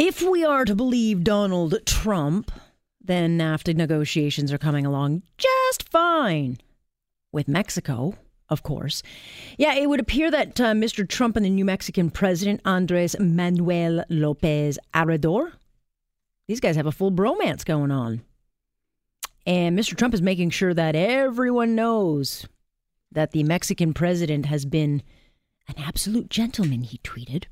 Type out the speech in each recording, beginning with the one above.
If we are to believe Donald Trump, then NAFTA negotiations are coming along just fine with Mexico, of course. Yeah, it would appear that uh, Mr. Trump and the New Mexican president, Andres Manuel Lopez Obrador, these guys have a full bromance going on. And Mr. Trump is making sure that everyone knows that the Mexican president has been an absolute gentleman, he tweeted.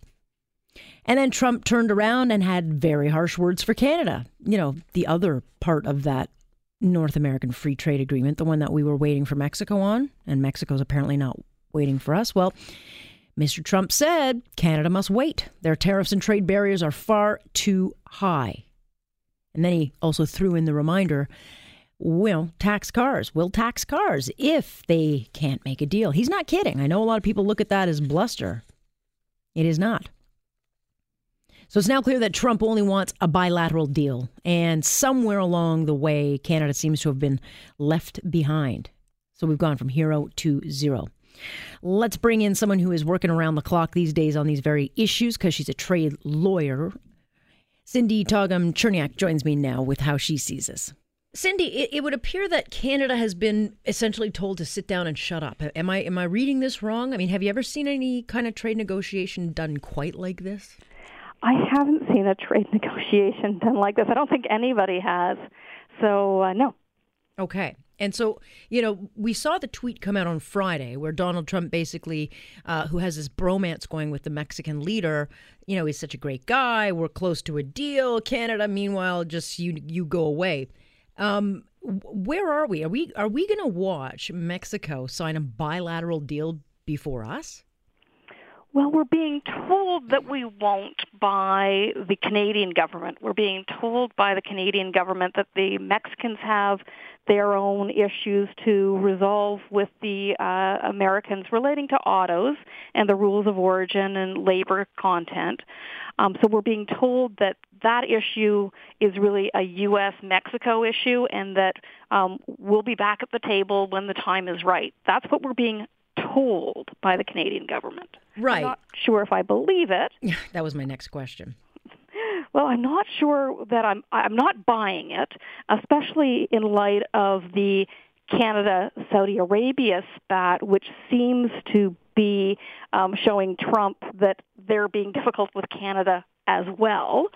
And then Trump turned around and had very harsh words for Canada. You know, the other part of that North American Free Trade Agreement, the one that we were waiting for Mexico on, and Mexico's apparently not waiting for us. Well, Mr. Trump said Canada must wait. Their tariffs and trade barriers are far too high. And then he also threw in the reminder will tax cars, will tax cars if they can't make a deal. He's not kidding. I know a lot of people look at that as bluster. It is not. So it's now clear that Trump only wants a bilateral deal. And somewhere along the way, Canada seems to have been left behind. So we've gone from hero to zero. Let's bring in someone who is working around the clock these days on these very issues because she's a trade lawyer. Cyndee Todgham Cherniak joins me now with how she sees this. Cyndee, it, it, would appear that Canada has been essentially told to sit down and shut up. Am I am I reading this wrong? I mean, have you ever seen any kind of trade negotiation done quite like this? I haven't seen a trade negotiation done like this. I don't think anybody has. So, uh, no. Okay. And so, you know, we saw the tweet come out on Friday where Donald Trump basically, uh, who has this bromance going with the Mexican leader, you know, he's such a great guy. We're close to a deal. Canada, meanwhile, just you you go away. Um, where are we? Are we are we going to watch Mexico sign a bilateral deal before us? Well, we're being told that we won't by the Canadian government. We're being told by the Canadian government that the Mexicans have their own issues to resolve with the uh, Americans relating to autos and the rules of origin and labor content. Um, so we're being told that that issue is really a U.S.-Mexico issue and that um, we'll be back at the table when the time is right. That's what we're being told by the Canadian government. Right. I'm not sure if I believe it. that was my next question. Well, I'm not sure that I'm I'm not buying it, especially in light of the Canada Saudi Arabia spat, which seems to be um, showing Trump that they're being difficult with Canada as well.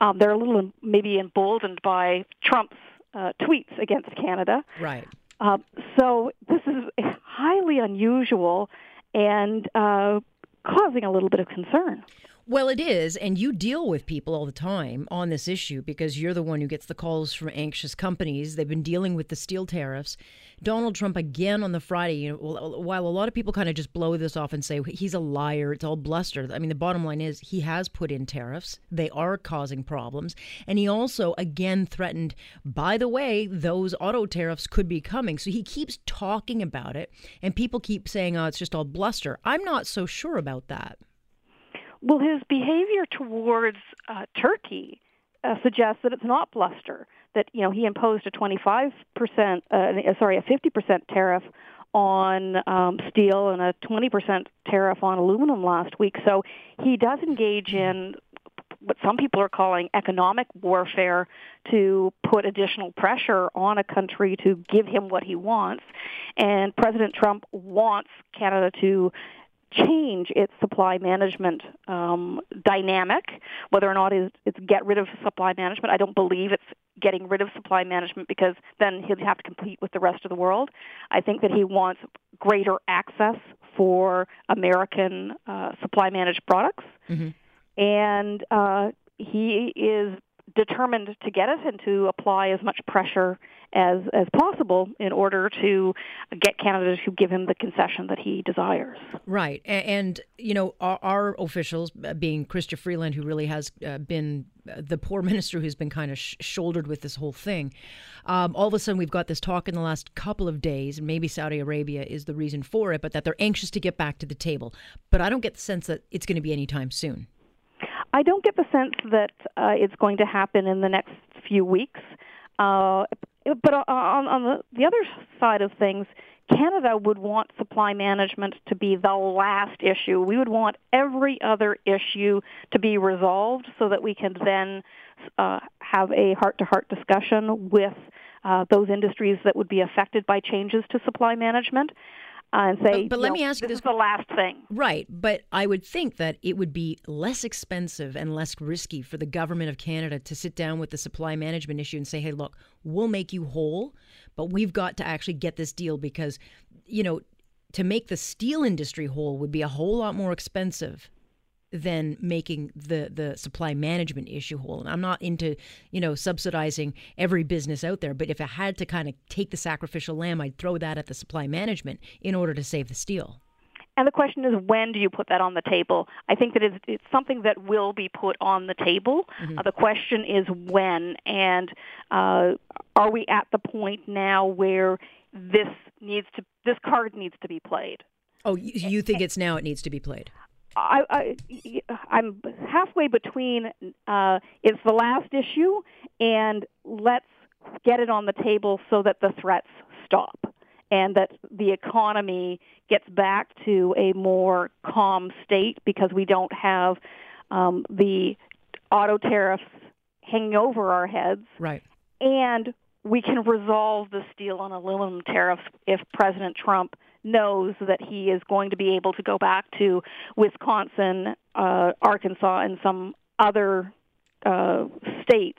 Um, they're a little maybe emboldened by Trump's uh, tweets against Canada. Right. Uh, so this is highly unusual and uh, causing a little bit of concern. Well, it is. And you deal with people all the time on this issue because you're the one who gets the calls from anxious companies. They've been dealing with the steel tariffs. Donald Trump again on the Friday, you know, uh, while a lot of people kind of just blow this off and say he's a liar, it's all bluster. I mean, the bottom line is he has put in tariffs. They are causing problems. And he also again threatened, by the way, those auto tariffs could be coming. So he keeps talking about it and people keep saying, "Oh, it's just all bluster." I'm not so sure about that. Well, his behavior towards uh, Turkey uh, suggests that it's not bluster. That you know he imposed a 25 percent, uh, uh, sorry, a 50 percent tariff on um, steel and a 20 percent tariff on aluminum last week. So he does engage in what some people are calling economic warfare to put additional pressure on a country to give him what he wants. And President Trump wants Canada to change its supply management um, dynamic. Whether or not it's, it's get rid of supply management, I don't believe it's getting rid of supply management because then he'd have to compete with the rest of the world. I think that he wants greater access for American uh, supply managed products, mm-hmm. and uh, he is determined to get it and to apply as much pressure as as possible in order to get Canada to give him the concession that he desires. Right, and, and you know our, our, officials, uh, being Chrystia Freeland, who really has uh, been uh, the poor minister who's been kind of sh- shouldered with this whole thing. Um, all of a sudden, we've got this talk in the last couple of days, and maybe Saudi Arabia is the reason for it, but that they're anxious to get back to the table. But I don't get the sense that it's going to be anytime soon. I don't get the sense that uh, it's going to happen in the next few weeks. Uh, but on, on the, the other side of things, Canada would want supply management to be the last issue. We would want every other issue to be resolved so that we can then uh, have a heart-to-heart discussion with uh, those industries that would be affected by changes to supply management. Uh, and say, but, but let know, me ask this you this: is the last thing, right? But I would think that it would be less expensive and less risky for the government of Canada to sit down with the supply management issue and say, "Hey, look, we'll make you whole, but we've got to actually get this deal because, you know, to make the steel industry whole would be a whole lot more expensive than making the the supply management issue whole. And I'm not into, you know, subsidizing every business out there, but if I had to kind of take the sacrificial lamb, I'd throw that at the supply management in order to save the steel. And the question is, when do you put that on the table? I think that it's, it's something that will be put on the table. Mm-hmm. Uh, the question is when, and uh, are we at the point now where this needs to, this card needs to be played? Oh, you think it's now it needs to be played? I, I, I'm halfway between uh, it's the last issue and let's get it on the table so that the threats stop and that the economy gets back to a more calm state because we don't have um, the auto tariffs hanging over our heads. Right. And we can resolve the steel and aluminum tariffs if President Trump knows that he is going to be able to go back to Wisconsin, uh, Arkansas, and some other uh, states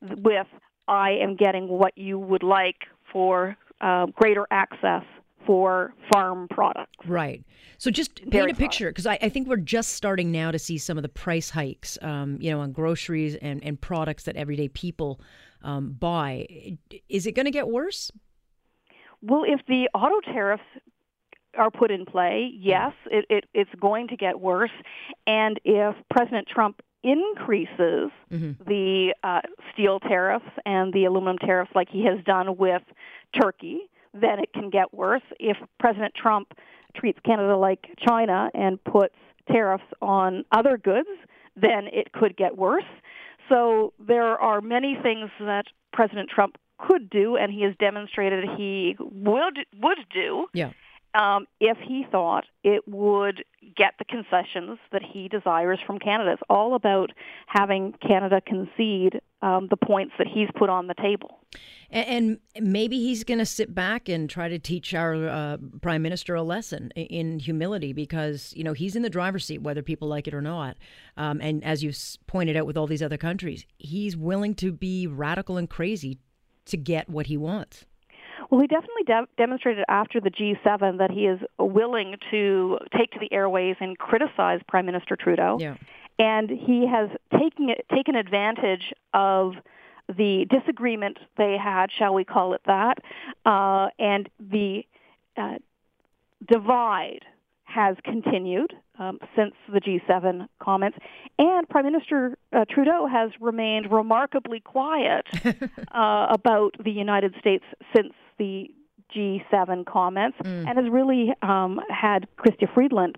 with I am getting what you would like for uh, greater access for farm products. Right. So just paint Dairy a picture because I, I, think we're just starting now to see some of the price hikes, um, you know, on groceries and, and products that everyday people um, buy. Is it going to get worse? Well, if the auto tariffs are put in play, yes, it, it, it's going to get worse. And if President Trump increases mm-hmm. the uh, steel tariffs and the aluminum tariffs like he has done with Turkey, then it can get worse. If President Trump treats Canada like China and puts tariffs on other goods, then it could get worse. So there are many things that President Trump could do, and he has demonstrated he would would do. Yeah. Um, if he thought it would get the concessions that he desires from Canada. It's all about having Canada concede um, the points that he's put on the table. And, maybe he's going to sit back and try to teach our uh, prime minister a lesson in humility because, you know, he's in the driver's seat, whether people like it or not. Um, and as you pointed out with all these other countries, he's willing to be radical and crazy to get what he wants. Well, he definitely de- demonstrated after the G7 that he is willing to take to the airways and criticize Prime Minister Trudeau. Yeah. And he has taken taken advantage of the disagreement they had, shall we call it that, uh, and the uh, divide has continued um, since the G7 comments, and Prime Minister uh, Trudeau has remained remarkably quiet uh, about the United States since the G7 comments, mm. and has really um, had Chrystia Freeland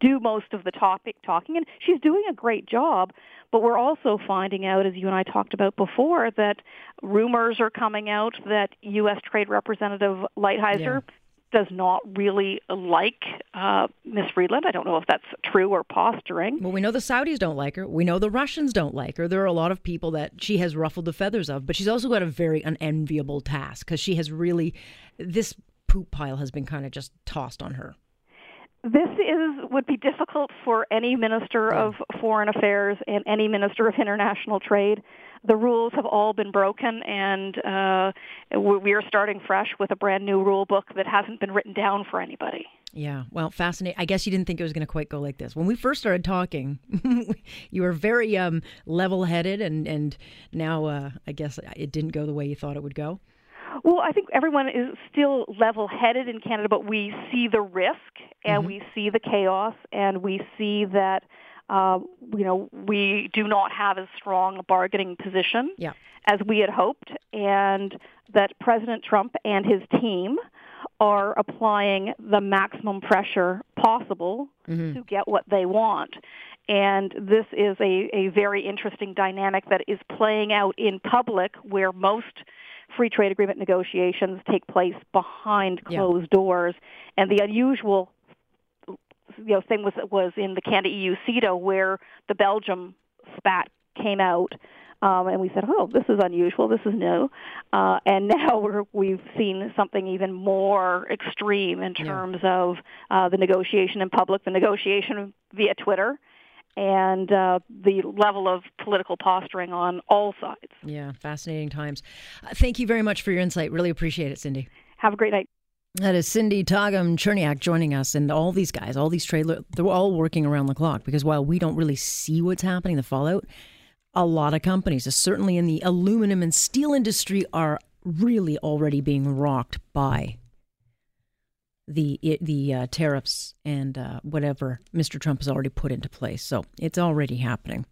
do most of the topic talking, and she's doing a great job. But we're also finding out, as you and I talked about before, that rumors are coming out that U.S. Trade Representative Lighthizer yeah does not really like uh, Miss Freeland. I don't know if that's true or posturing. Well, we know the Saudis don't like her. We know the Russians don't like her. There are a lot of people that she has ruffled the feathers of, but she's also got a very unenviable task because she has really, this poop pile has been kind of just tossed on her. This is would be difficult for any minister of foreign affairs and any minister of international trade the rules have all been broken, and uh, we are starting fresh with a brand new rule book that hasn't been written down for anybody. Yeah, well, fascinating. I guess you didn't think it was going to quite go like this. When we first started talking, you were very um, level-headed, and and now uh, I guess it didn't go the way you thought it would go. Well, I think everyone is still level-headed in Canada, but we see the risk and mm-hmm. we see the chaos, and we see that uh, you know, we do not have as strong a bargaining position yeah. as we had hoped, and that President Trump and his team are applying the maximum pressure possible mm-hmm. to get what they want. And this is a, a very interesting dynamic that is playing out in public where most free trade agreement negotiations take place behind closed yeah. doors, and the unusual you know thing was was in the Canada EU CETA where the Belgium spat came out. Um, and we said, "Oh, this is unusual. This is new." Uh, and now we're, we've seen something even more extreme in terms yeah. of uh, the negotiation in public, the negotiation via Twitter, and uh, the level of political posturing on all sides. Yeah, fascinating times. Uh, thank you very much for your insight. Really appreciate it, Cyndee. Have a great night. That is Cyndee Todgham Cherniak joining us, and all these guys, all these trade, they're all working around the clock because while we don't really see what's happening, the fallout, a lot of companies, certainly in the aluminum and steel industry, are really already being rocked by the the uh, tariffs and uh, whatever Mr. Trump has already put into place. So it's already happening.